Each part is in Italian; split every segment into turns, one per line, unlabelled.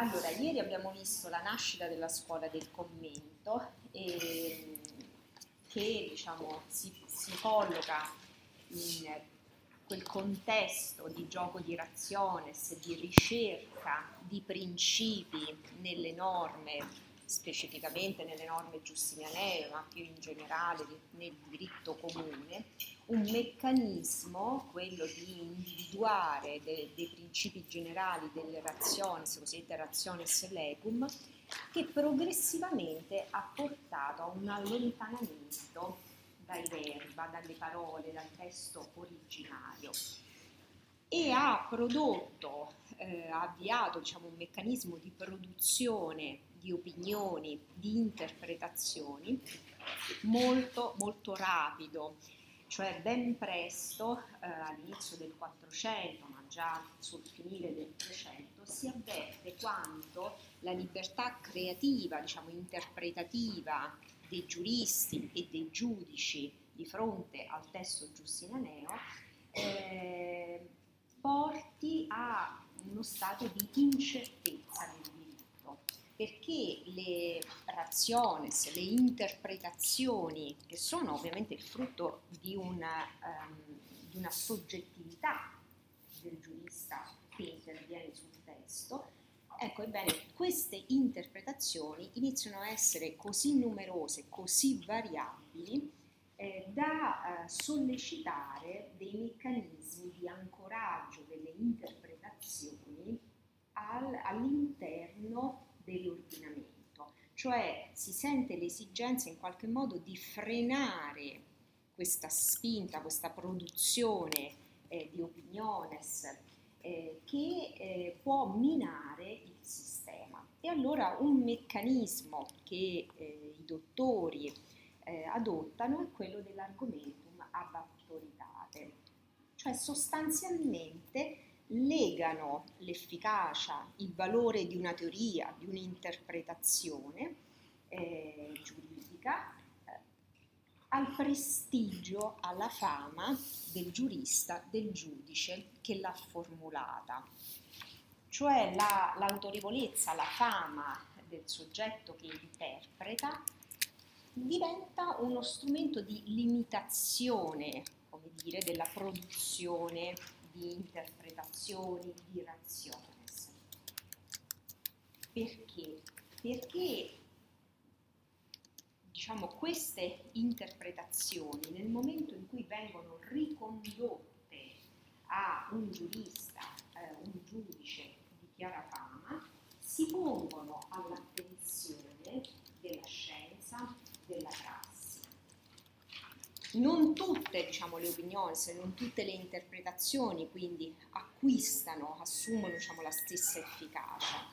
Allora, ieri abbiamo visto la nascita della scuola del commento e, che diciamo, si, si colloca in quel contesto di gioco di raziones, di ricerca di principi nelle norme specificamente nelle norme giustinianee, ma più in generale nel diritto comune, un meccanismo, quello di individuare de, dei principi generali delle raziones, cosiddette raziones legum, che progressivamente ha portato a un allontanamento dai verba, dalle parole, dal testo originario e ha prodotto, eh, ha avviato diciamo, un meccanismo di produzione di opinioni, di interpretazioni molto molto rapido, cioè ben presto, eh, all'inizio del 400, ma già sul finire del 300, si avverte quanto la libertà creativa, diciamo interpretativa dei giuristi e dei giudici di fronte al testo giustinaneo eh, porti a uno stato di incertezza nel perché le raziones, le interpretazioni, che sono ovviamente il frutto di una, um, di una soggettività del giurista che interviene sul testo, ecco, ebbene, queste interpretazioni iniziano a essere così numerose, così variabili, eh, da eh, sollecitare dei meccanismi di ancoraggio delle interpretazioni al, all'interno dell'ordinamento, cioè si sente l'esigenza in qualche modo di frenare questa spinta, questa produzione eh, di opiniones eh, che eh, può minare il sistema. E allora un meccanismo che eh, i dottori eh, adottano è quello dell'argumentum ab autoritate, cioè sostanzialmente legano l'efficacia, il valore di una teoria, di un'interpretazione eh, giuridica eh, al prestigio, alla fama del giurista, del giudice che l'ha formulata. Cioè la, l'autorevolezza, la fama del soggetto che interpreta diventa uno strumento di limitazione, come dire, della produzione di interpretazioni, di raziones. Perché? Perché diciamo, queste interpretazioni nel momento in cui vengono ricondotte a un giurista, eh, un giudice di chiara fama, si pongono all'attenzione della scienza, della pratica non tutte diciamo, le opinioni, non tutte le interpretazioni quindi acquistano, assumono diciamo, la stessa efficacia.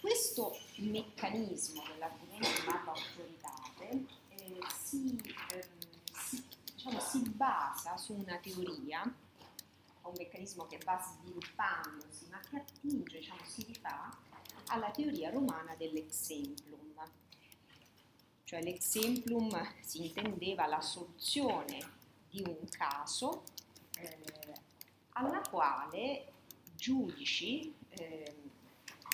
Questo meccanismo dell'argomento mappa autoritate eh, si, eh, si, diciamo, si basa su una teoria, un meccanismo che va sviluppandosi ma che attinge, diciamo, si rifà alla teoria romana dell'exemplum cioè l'exemplum si intendeva la soluzione di un caso eh, alla quale giudici eh,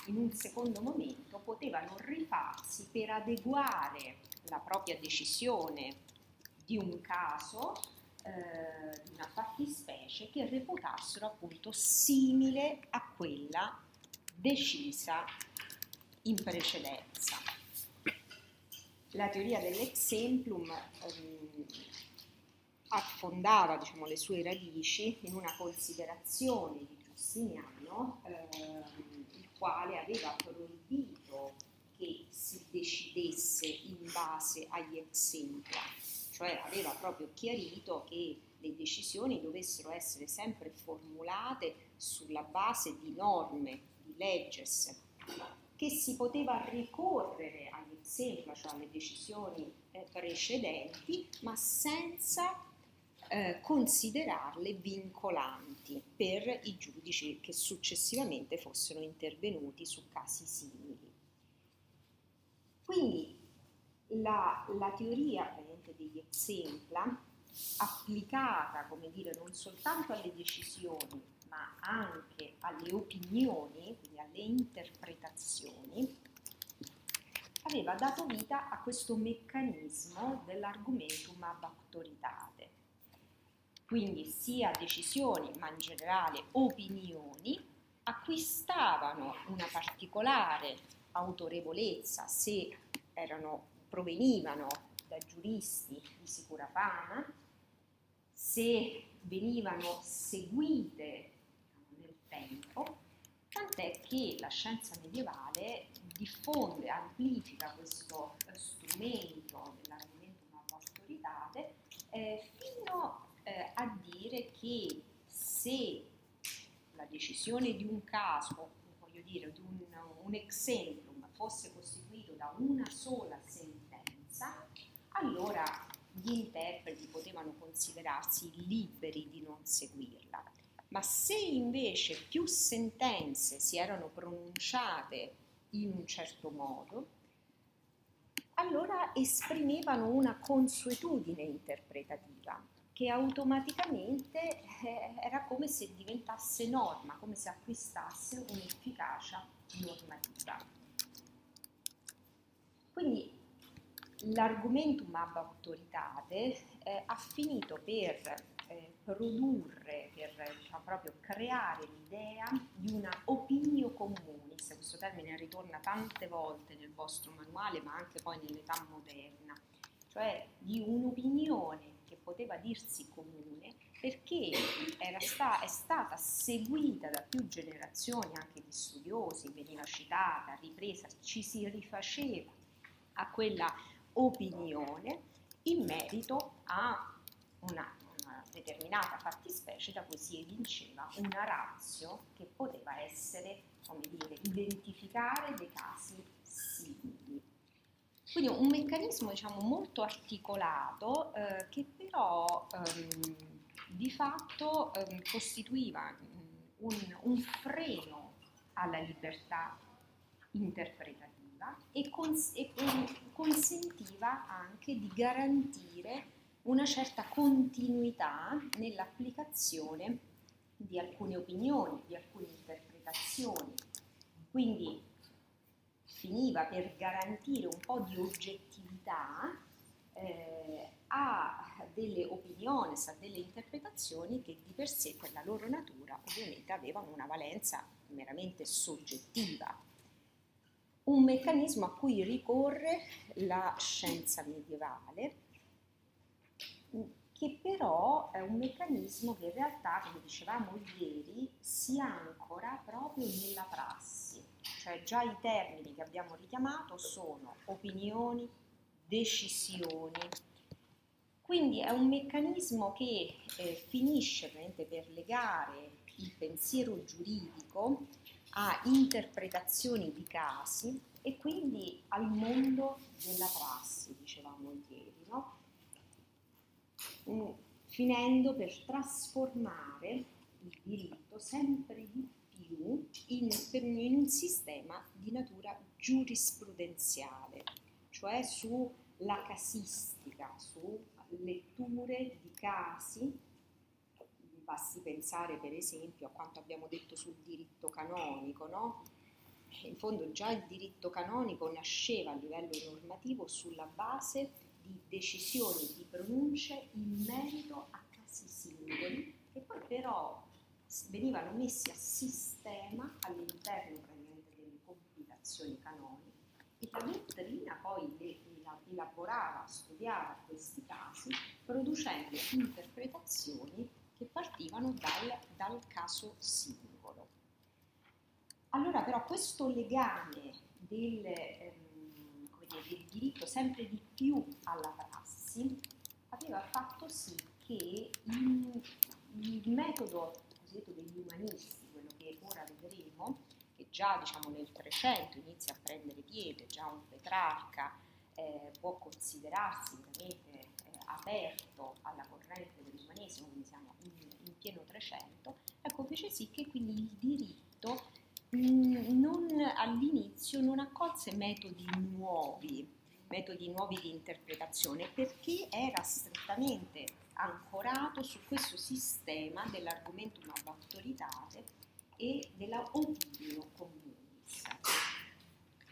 in un secondo momento potevano rifarsi per adeguare la propria decisione di un caso, eh, di una fattispecie che reputassero appunto simile a quella decisa in precedenza. La teoria dell'exemplum ehm, affondava diciamo, le sue radici in una considerazione di Giustiniano, ehm, il quale aveva proibito che si decidesse in base agli exempla, cioè aveva proprio chiarito che le decisioni dovessero essere sempre formulate sulla base di norme, di legges, che si poteva ricorrere agli cioè alle decisioni eh, precedenti, ma senza eh, considerarle vincolanti per i giudici che successivamente fossero intervenuti su casi simili. Quindi la, la teoria degli exempla, applicata, come dire, non soltanto alle decisioni, ma anche alle opinioni, quindi alle interpretazioni, aveva dato vita a questo meccanismo dell'argumentum ab autoritate. Quindi sia decisioni, ma in generale opinioni, acquistavano una particolare autorevolezza se erano, provenivano da giuristi di sicura fama, se venivano seguite nel tempo, tant'è che la scienza medievale diffonde, amplifica questo strumento dell'argomento non autoritate eh, fino eh, a dire che se la decisione di un caso, voglio dire, di un, un exemplum fosse costituito da una sola sentenza, allora gli interpreti potevano considerarsi liberi di non seguirla. Ma se invece più sentenze si erano pronunciate in un certo modo, allora esprimevano una consuetudine interpretativa che automaticamente eh, era come se diventasse norma, come se acquistasse un'efficacia normativa. Quindi l'argumentum ab autoritate eh, ha finito per eh, produrre, per diciamo, proprio creare l'idea di una opinio communis, questo termine ritorna tante volte nel vostro manuale ma anche poi nell'età moderna, cioè di un'opinione che poteva dirsi comune perché sta, è stata seguita da più generazioni anche di studiosi, veniva citata, ripresa, ci si rifaceva a quella opinione in merito a una determinata fattispecie da cui si evinceva una razio che poteva essere, come dire, identificare dei casi simili. Quindi un meccanismo diciamo, molto articolato eh, che però ehm, di fatto ehm, costituiva un, un freno alla libertà interpretativa e, cons- e consentiva anche di garantire una certa continuità nell'applicazione di alcune opinioni, di alcune interpretazioni. Quindi finiva per garantire un po' di oggettività eh, a delle opinioni, a delle interpretazioni che di per sé per la loro natura ovviamente avevano una valenza meramente soggettiva un meccanismo a cui ricorre la scienza medievale, che però è un meccanismo che in realtà, come dicevamo ieri, si ancora proprio nella prassi, cioè già i termini che abbiamo richiamato sono opinioni, decisioni. Quindi è un meccanismo che eh, finisce per legare il pensiero giuridico a interpretazioni di casi e quindi al mondo della prassi, dicevamo ieri, finendo per trasformare il diritto sempre di più in, in un sistema di natura giurisprudenziale, cioè sulla casistica, su letture di casi Basti pensare per esempio a quanto abbiamo detto sul diritto canonico, no? In fondo già il diritto canonico nasceva a livello normativo sulla base di decisioni, di pronunce in merito a casi singoli che poi però venivano messi a sistema all'interno delle compilazioni canoniche e la dottrina poi le, elaborava, studiava questi casi producendo interpretazioni che partivano dal, dal caso singolo. Allora però questo legame del, ehm, del diritto sempre di più alla prassi aveva fatto sì che il, il metodo cosiddetto degli umanisti, quello che ora vedremo, che già diciamo, nel 300 inizia a prendere piede, già un Petrarca eh, può considerarsi veramente eh, aperto alla corrente dell'umanesimo, quindi siamo in, in pieno 300, ecco fece sì che quindi il diritto mh, non, all'inizio non accolse metodi nuovi, metodi nuovi di interpretazione, perché era strettamente ancorato su questo sistema dell'argomento ab autoritate e della opinio communis.